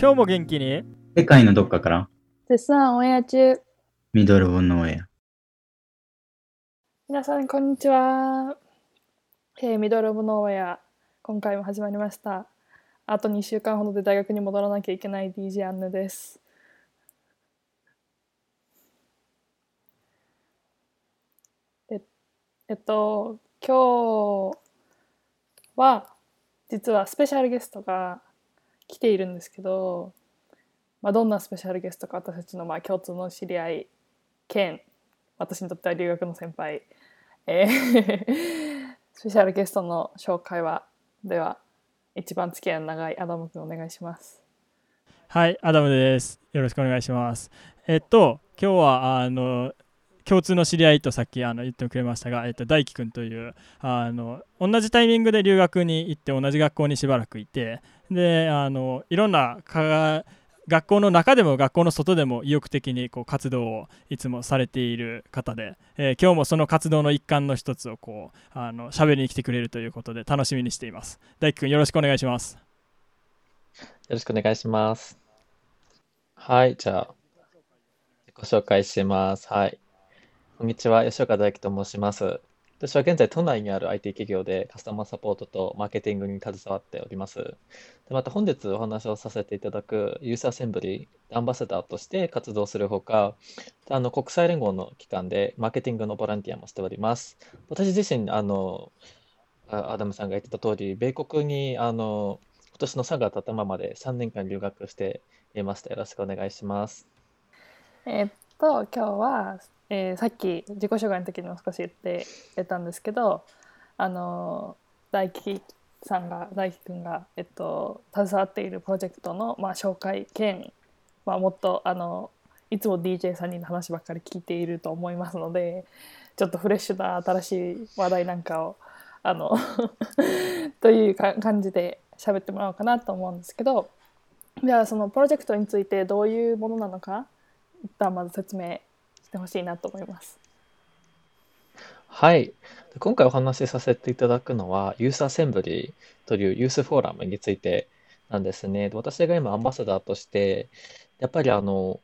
今日も元気に？世界のどっかから絶賛オンエア中。ミドルボンの親。皆さん、こんにちは。えーミドルオブノーウェア。今回も始まりました。あと2週間ほどで大学に戻らなきゃいけない DJ アンヌです。ええっと、今日は実はスペシャルゲストが来ているんですけど、まあ、どんなスペシャルゲストか私たちのまあ共通の知り合い兼私にとっては留学の先輩、えー スペシャルゲストの紹介はでは一番付き合いの長いアダム君お願いします。はい、アダムです。よろしくお願いします。えっと、今日は、あの、共通の知り合いとさっきあの言ってくれましたが、えっと、大輝くんというあの同じタイミングで留学に行って同じ学校にしばらくいてであのいろんな科学校の中でも学校の外でも意欲的にこう活動をいつもされている方で、えー今日もその活動の一環の一つをこうあの喋りに来てくれるということで楽しみにしています。大輝くんよろしくお願いします。よろしくお願いします。はい、じゃあ、自己紹介します。はい。こんにちは、吉岡大樹と申します。私は現在、都内にある IT 企業でカスタマーサポートとマーケティングに携わっております。でまた本日お話をさせていただくユースアセンブリアンバサダーとして活動するほか、あの国際連合の機関でマーケティングのボランティアもしております。私自身、あの、アダムさんが言ってた通り、米国にあの今年の3月頭まで3年間留学していました。よろしくお願いします。えっと今日は、えーさっき自己紹介の時にも少し言って言ったんですけどあの大輝さんが大輝くんが、えっと、携わっているプロジェクトの、まあ、紹介兼、まあ、もっとあのいつも DJ 3人の話ばっかり聞いていると思いますのでちょっとフレッシュな新しい話題なんかをあの というか感じで喋ってもらおうかなと思うんですけどじゃあそのプロジェクトについてどういうものなのか一旦まず説明してほしいなと思います。はい。今回お話しさせていただくのは、ユースアセンブリーというユースフォーラムについてなんですね。私が今アンバサダーとして、やっぱりあの、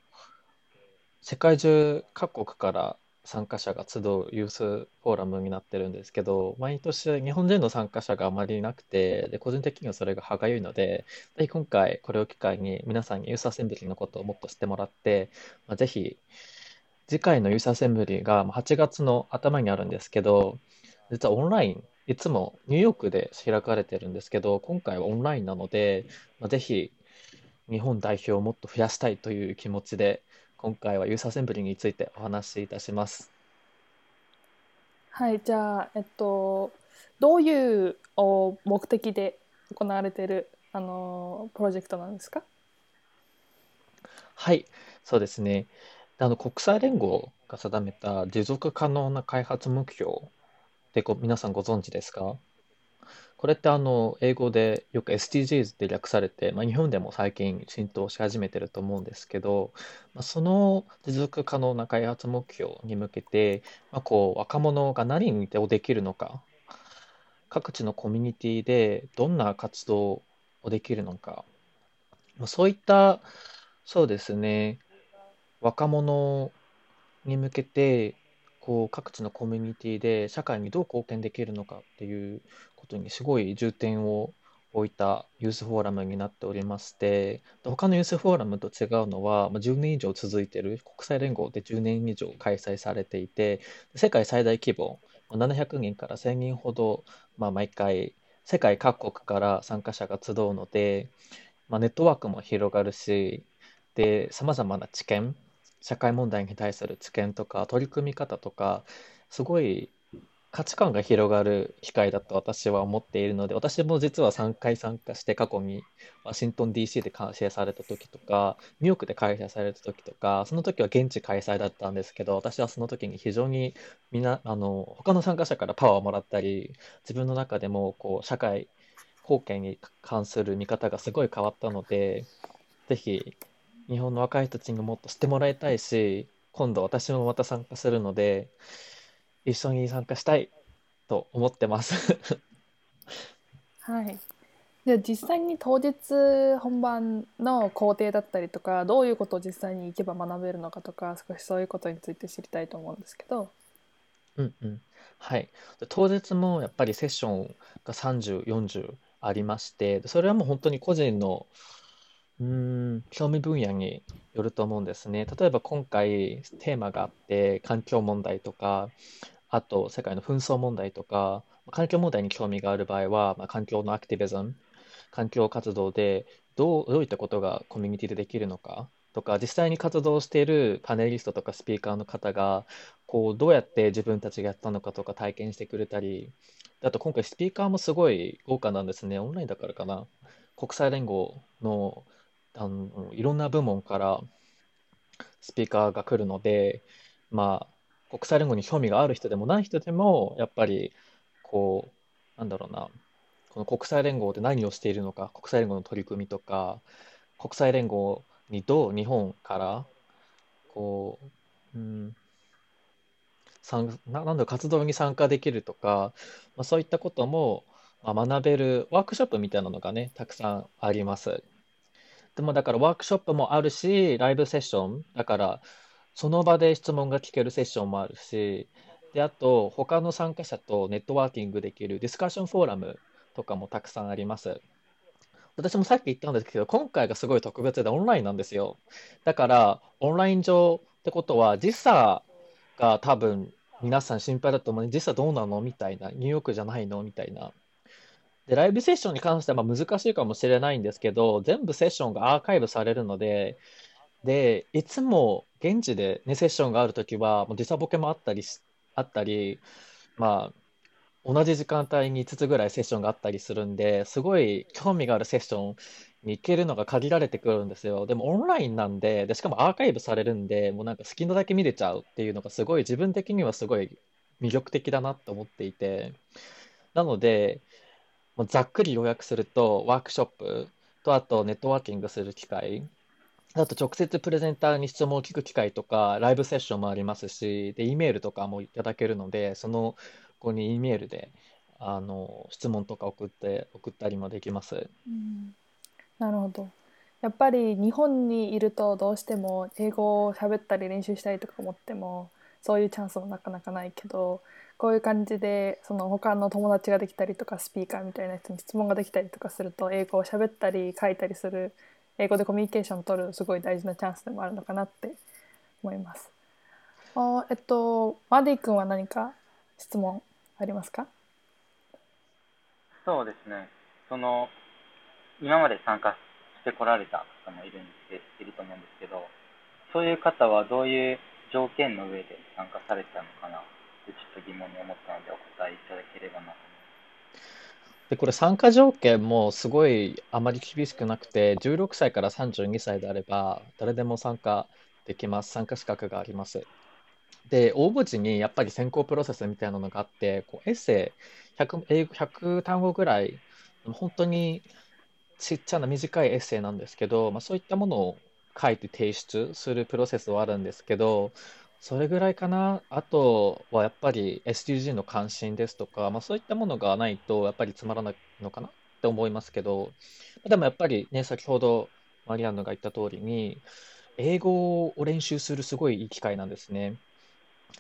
世界中各国から参加者が集うユースフォーラムになってるんですけど、毎年日本人の参加者があまりいなくて、で、個人的にはそれが歯がゆいので、ぜひ今回これを機会に皆さんにユースアセンブリのことをもっと知ってもらって、まあ、ぜひ次回のユースアセンブリがまあ8月の頭にあるんですけど、実はオンライン、いつもニューヨークで開かれてるんですけど、今回はオンラインなので、まあ、ぜひ日本代表をもっと増やしたいという気持ちで、今回はユースアセンブリについてお話しいたします。はい、じゃあ、えっと、どういうお目的で行われているあのプロジェクトなんですか？はい、そうですね。あの国際連合が定めた持続可能な開発目標ってご皆さんご存知ですか？これってあの英語でよく SDGs って略されて、まあ、日本でも最近浸透し始めてると思うんですけど、まあ、その持続可能な開発目標に向けて、まあ、こう若者が何にできるのか各地のコミュニティでどんな活動をできるのか、まあ、そういったそうですね。若者に向けてこう各地のコミュニティで社会にどう貢献できるのかっていうことにすごい重点を置いたユースフォーラムになっておりまして他のユースフォーラムと違うのは10年以上続いている国際連合で10年以上開催されていて世界最大規模700人から1000人ほど、まあ、毎回世界各国から参加者が集うので、まあ、ネットワークも広がるしでさまざまな知見社会問題に対する知見とか取り組み方とかすごい価値観が広がる機会だと私は思っているので私も実は3回参加して過去にワシントン DC で開催された時とかニューヨークで開催された時とかその時は現地開催だったんですけど私はその時に非常にみなあの他の参加者からパワーをもらったり自分の中でもこう社会貢献に関する見方がすごい変わったのでぜひ日本の若い人たちにもっと知ってもらいたいし、今度私もまた参加するので、一緒に参加したいと思ってます。はい。で実際に当日本番の工程だったりとかどういうことを実際に行けば学べるのかとか少しそういうことについて知りたいと思うんですけど。うんうん。はい。で当日もやっぱりセッションが30、40ありまして、でそれはもう本当に個人のうん、興味分野によると思うんですね。例えば今回テーマがあって環境問題とか、あと世界の紛争問題とか、環境問題に興味がある場合は、まあ、環境のアクティビズム、環境活動でどう、どういったことがコミュニティでできるのかとか、実際に活動しているパネリストとかスピーカーの方が、こう、どうやって自分たちがやったのかとか体験してくれたり、あと今回スピーカーもすごい豪華なんですね。オンラインだからかな。国際連合の、あの、いろんな部門からスピーカーが来るので、まあ、国際連合に興味がある人でもない人でも、やっぱり、こう、なんだろうな、この国際連合で何をしているのか、国際連合の取り組みとか、国際連合にどう日本から、こう、うん、参な、なんだろう、活動に参加できるとか、まあ、そういったことも、まあ、学べるワークショップみたいなのがね、たくさんあります。でもだからワークショップもあるし、ライブセッション、だからその場で質問が聞けるセッションもあるし、で、あと他の参加者とネットワーキングできるディスカッションフォーラムとかもたくさんあります。私もさっき言ったんですけど、今回がすごい特別でオンラインなんですよ。だから、オンライン上ってことは、時差が多分皆さん心配だと思うね。時差どうなの？みたいな。ニューヨークじゃないの？みたいな。で、ライブセッションに関してはまあ難しいかもしれないんですけど、全部セッションがアーカイブされるので、で、いつも現地でね、セッションがあるときは、もう時差ボケもあったりし、あったり、まあ、同じ時間帯に5つぐらいセッションがあったりするんで、すごい興味があるセッションに行けるのが限られてくるんですよ。でもオンラインなんで、で、しかもアーカイブされるんで、もうなんか好きなだけ見れちゃうっていうのがすごい自分的にはすごい魅力的だなと思っていて、なので、もうざっくり要約すると、ワークショップと、あとネットワーキングする機会、あと直接プレゼンターに質問を聞く機会とか、ライブセッションもありますし、で、E メールとかもいただけるので、その子に E メールで、あの、質問とか送って、送ったりもできます。うんなるほど。やっぱり日本にいるとどうしても英語を喋ったり練習したりとか思ってもそういうチャンスもなかなかないけどこういう感じでその他の友達ができたりとかスピーカーみたいな人に質問ができたりとかすると英語を喋ったり書いたりする英語でコミュニケーションを取るすごい大事なチャンスでもあるのかなって思います。あえっとマディ君は何か質問ありますか？そうですね。その、今まで参加してこられた方もいるんですいると思うんですけど、そういう方はどういう条件の上で参加されたのかな？ちょっと疑問に思ったのでお答えいただければなと思います。で、これ参加条件もすごいあまり厳しくなくて、16歳から32歳であれば、誰でも参加できます。参加資格があります。で、応募時にやっぱり選考プロセスみたいなのがあって、こうエッセイ100、英語100単語ぐらい、本当にちっちゃな短いエッセイなんですけど、まあ、そういったものを書いて提出するプロセスはあるんですけど、それぐらいかな。あとはやっぱり SDG の関心ですとか、まあ、そういったものがないとやっぱりつまらないのかな？って思いますけど、でもやっぱりね、先ほどマリアンヌが言った通りに、英語を練習するすごいいい機会なんですね。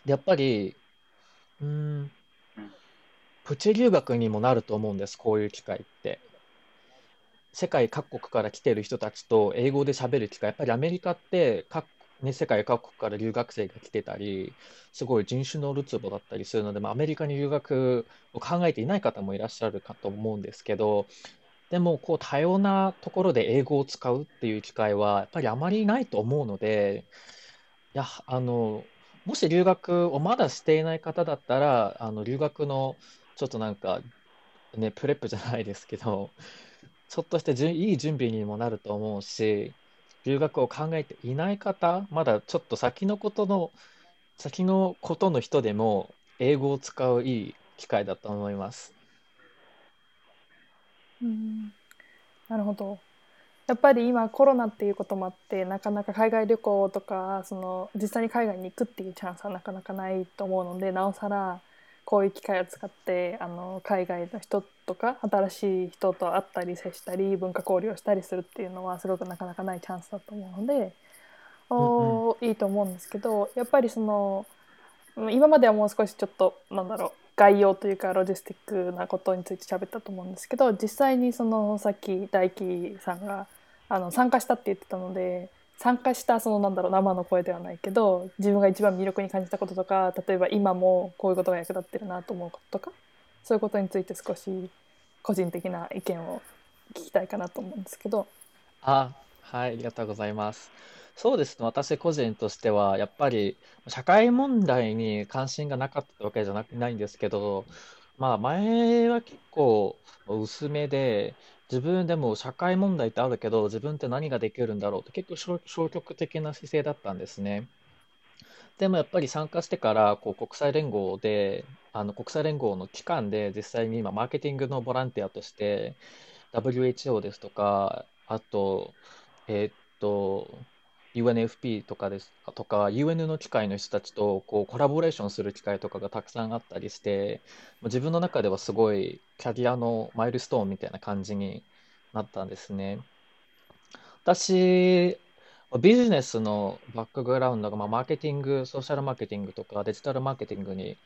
で、やっぱり、うん、プチ留学にもなると思うんです、こういう機会って。世界各国から来てる人たちと英語で喋る機会、やっぱりアメリカって各、ね、世界各国から留学生が来てたり、すごい人種のるつぼだったりするので、まあ、アメリカに留学を考えていない方もいらっしゃるかと思うんですけど、でもこう多様なところで英語を使うっていう機会はやっぱりあまりないと思うので、いや、あの、もし留学をまだしていない方だったら、あの留学のちょっとなんか、ね、プレップじゃないですけど、ちょっとしてじゅいい準備にもなると思うし、留学を考えていない方、まだちょっと先のことの、先のことの人でも、英語を使ういい機会だと思います。うんなるほど。やっぱり今コロナっていうこともあってなかなか海外旅行とかその実際に海外に行くっていうチャンスはなかなかないと思うのでなおさらこういう機会を使ってあの海外の人とか新しい人と会ったり接したり文化交流をしたりするっていうのはすごくなかなかないチャンスだと思うので、おいいと思うんですけどやっぱりその今まではもう少しちょっとなんだろう概要というかロジスティックなことについて喋ったと思うんですけど実際にそのさっき大輝さんがあの参加したって言ってたので参加したそのなんだろう生の声ではないけど自分が一番魅力に感じたこととか例えば今もこういうことが役立ってるなと思うこととかそういうことについて少し個人的な意見を聞きたいかなと思うんですけど。あ、はい、ありがとうございます。そうですね、私個人としては、やっぱり社会問題に関心がなかったわけじゃなないんですけど、まあ前は結構薄めで、自分でも社会問題ってあるけど、自分って何ができるんだろうって結構消消極的な姿勢だったんですね。でもやっぱり参加してからこう国際連合で、あの国際連合の機関で実際に今マーケティングのボランティアとして WHO ですとか、あと、えーっと、UNFP とかですとか、UN の機会の人たちとこうコラボレーションする機会とかがたくさんあったりして、自分の中ではすごいキャリアのマイルストーンみたいな感じになったんですね。私、ビジネスのバックグラウンドが、まあ、マーケティング、ソーシャルマーケティングとかデジタルマーケティングに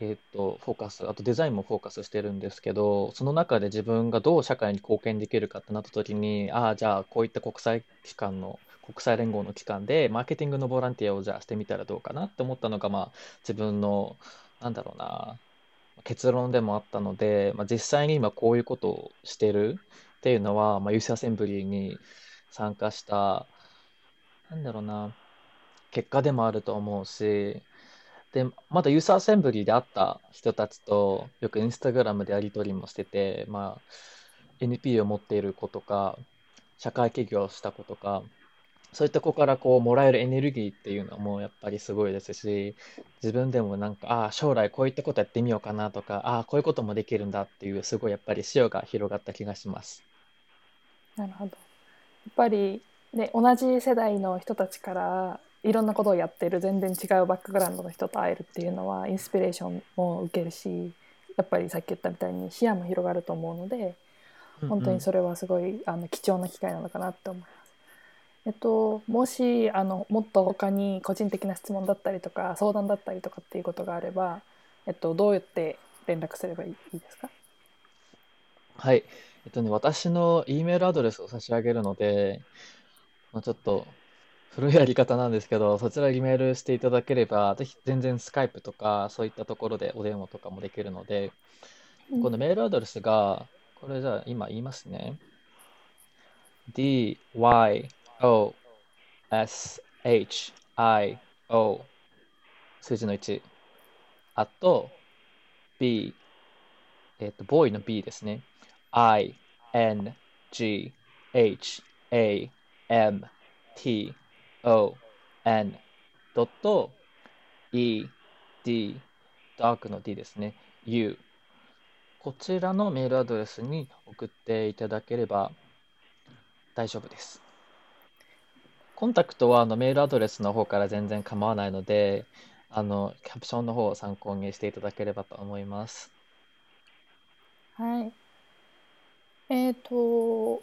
えーっと、フォーカス、あとデザインもフォーカスしてるんですけど、その中で自分がどう社会に貢献できるかってなった時に、ああ、じゃあこういった国際機関の、国際連合の機関で、マーケティングのボランティアをじゃあしてみたらどうかなって思ったのが、まあ、自分の、なんだろうな、結論でもあったので、まあ、実際に今こういうことをしてるっていうのは、まあ、ユースアセンブリーに参加した、なんだろうな、結果でもあると思うし、で、まだユースアセンブリーで会った人たちとよくインスタグラムでやり取りもしてて、まあ、NP を持っている子とか、社会起業した子とか、そういった子からこうもらえるエネルギーっていうのもやっぱりすごいですし、自分でもなんか、ああ、将来こういったことやってみようかなとか、ああ、こういうこともできるんだっていう、すごいやっぱり視野が広がった気がします。なるほど。やっぱりね、同じ世代の人たちからいろんなことをやってる全然違うバックグラウンドの人と会えるっていうのはインスピレーションも受けるしやっぱりさっき言ったみたいに視野も広がると思うので本当にそれはすごいあの貴重な機会なのかなって思います。えっと、もしあのもっと他に個人的な質問だったりとか相談だったりとかっていうことがあれば、えっと、どうやって連絡すればいいですか？はい。えっとね、私の E メールアドレスを差し上げるので、まあ、ちょっと古いやり方なんですけど、そちらにメールしていただければ、ぜひ全然スカイプとか、そういったところでお電話とかもできるので、このメールアドレスが、これじゃあ今言いますね。d, y, o, s, h, i, o 数字の1あと b えっと、ボーイの b ですね。i, n, g, h, a, m, t, o, n, ドット e, d, ダークの d ですね。u こちらのメールアドレスに送っていただければ大丈夫です。コンタクトはあのメールアドレスの方から全然構わないので、あのキャプションの方を参考にしていただければと思います。はい。えっ、と、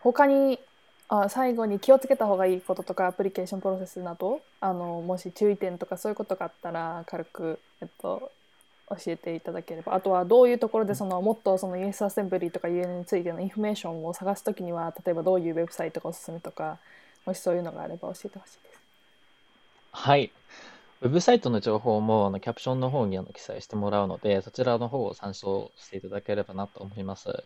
他にあ最後に気をつけた方がいいこととか application process などあのもし注意点とかそういうことがあったら軽く、えっと、教えていただければあとはどういうところでそのもっとその US アセンブリーとか UN についてのインフォメーションを探すときには例えばどういうウェブサイトがおすすめとかもしそういうのがあれば教えてほしいです。はい。ウェブサイトの情報もあのキャプションの方にあの記載してもらうので、そちらの方を参照していただければなと思います。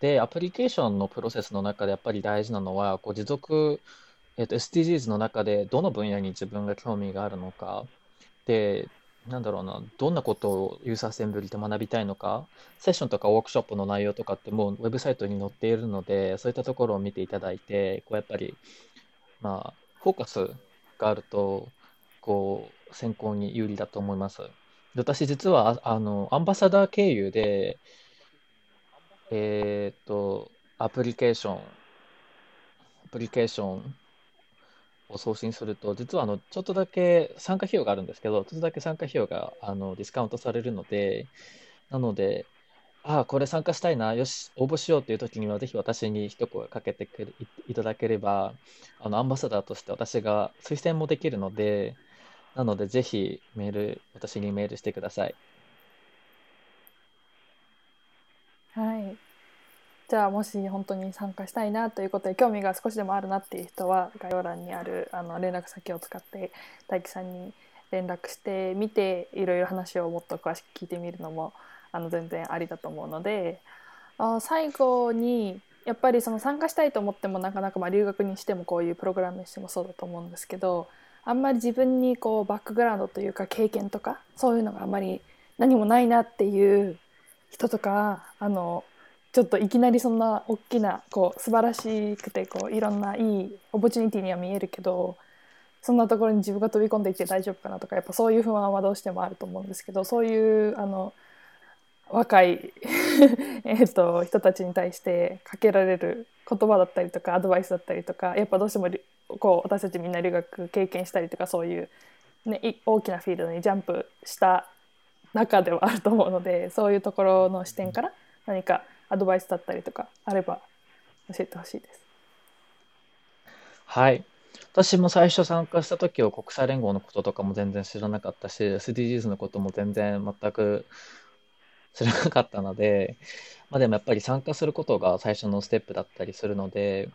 で、アプリケーションのプロセスの中でやっぱり大事なのは、こう持続、えっと、SDGs の中でどの分野に自分が興味があるのか、で、なんだろうな、どんなことをユーザーアセンブリで学びたいのか、セッションとかワークショップの内容とかってもうウェブサイトに載っているので、そういったところを見ていただいて、こうやっぱり、まあ、フォーカスがあると、こう、選考に有利だと思います。私実は、あの、アンバサダー経由で、えっと、アプリケーション、アプリケーションを送信すると、実はあのちょっとだけ参加費用があるんですけど、ちょっとだけ参加費用があのディスカウントされるので、なので、ああ、これ参加したいな、よし、応募しようという時には、ぜひ私に一声かけてくれいいただければ、あのアンバサダーとして私が推薦もできるので、なので、ぜひメール、私にメールしてください。はい。じゃあもし本当に参加したいなということで興味が少しでもあるなっていう人は概要欄にあるあの連絡先を使って大樹さんに連絡してみていろいろ話をもっと詳しく聞いてみるのもあの全然ありだと思うのであ最後にやっぱりその参加したいと思ってもなかなかまあ留学にしてもこういうプログラムにしてもそうだと思うんですけどあんまり自分にこうバックグラウンドというか経験とかそういうのがあんまり何もないなっていう人とかあのちょっといきなりそんな大きなこう素晴らしくてこういろんないいオポチュニティには見えるけどそんなところに自分が飛び込んでいって大丈夫かなとかやっぱそういう不安はどうしてもあると思うんですけどそういうあの若い えと人たちに対してかけられる言葉だったりとかアドバイスだったりとかやっぱどうしてもこう私たちみんな留学経験したりとかそういう、ね、大きなフィールドにジャンプした中ではあると思うのでそういうところの視点から何かアドバイスだったりとかあれば教えてほしいです。はい。私も最初参加した時は国際連合のこととかも全然知らなかったし、SDGs のことも全然全く知らなかったので、まあでもやっぱり参加することが最初のステップだったりするので、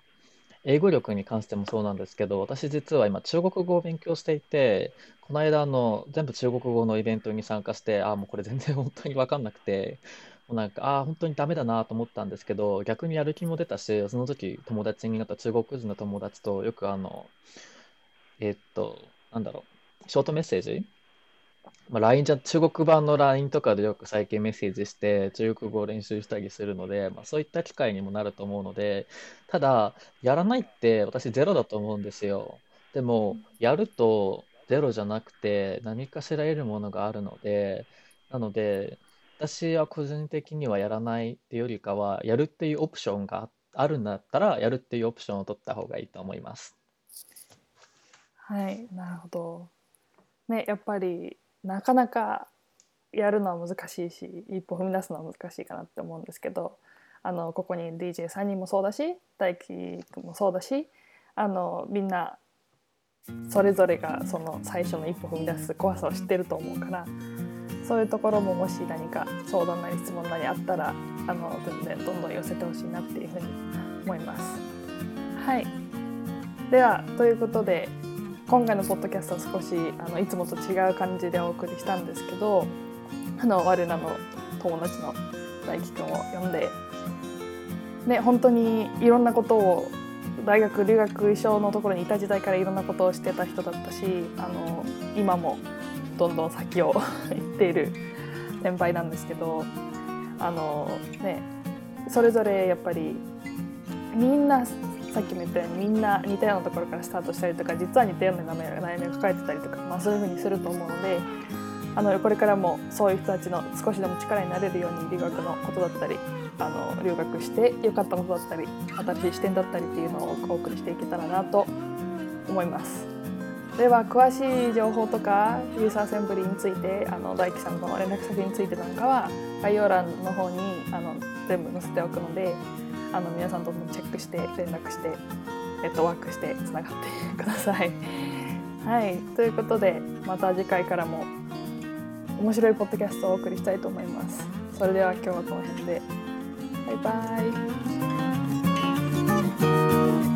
英語力に関してもそうなんですけど、私実は今中国語を勉強していて、この間の全部中国語のイベントに参加して、ああ、もうこれ全然本当に分かんなくて、もうなんか、ああ、本当にダメだなと思ったんですけど、逆にやる気も出たし、その時友達になった中国人の友達とよくあの、えーっと、なんだろう、ショートメッセージまあ、LINE じゃ、中国版の LINE とかでよく最近メッセージして中国語を練習したりするので、まあ、そういった機会にもなると思うので、ただ、やらないって私ゼロだと思うんですよ。でも、やるとゼロじゃなくて何かしら得るものがあるので、なので、私は個人的にはやらないっていうよりかは、やるっていうオプションがあるんだったら、やるっていうオプションを取った方がいいと思います。はい、なるほど。ね、やっぱりなかなかやるのは難しいし一歩踏み出すのは難しいかなって思うんですけどあのここに DJ3 人もそうだし大輝くんもそうだしあのみんなそれぞれがその最初の一歩踏み出す怖さを知ってると思うからそういうところももし何か相談なり質問なりあったらあの全然どんどん寄せてほしいなっていうふうに思います。はいではということで今回のポッドキャストは少しあのいつもと違う感じでお送りしたんですけどあの我らの友達の大輝くんを呼んで、ね、本当にいろんなことを大学留学一緒のところにいた時代からいろんなことをしてた人だったしあの今もどんどん先を行っている先輩なんですけどあの、ね、それぞれやっぱりみんなさっきも言ったようにみんな似たようなところからスタートしたりとか実は似たような悩みを抱えてたりとか、まあ、そういうふうにすると思うのであのこれからもそういう人たちの少しでも力になれるように留学のことだったりあの留学して良かったことだったり新しい視点だったりっていうのをお送りしていけたらなと思います。では詳しい情報とかユーザーアセンブリについてあの大樹さんの連絡先についてなんかは概要欄の方にあの全部載せておくのであの皆さんともチェックして連絡してネットワークしてつながってください。はいということでまた次回からも面白いポッドキャストをお送りしたいと思います。それでは今日はこの辺でバイバイ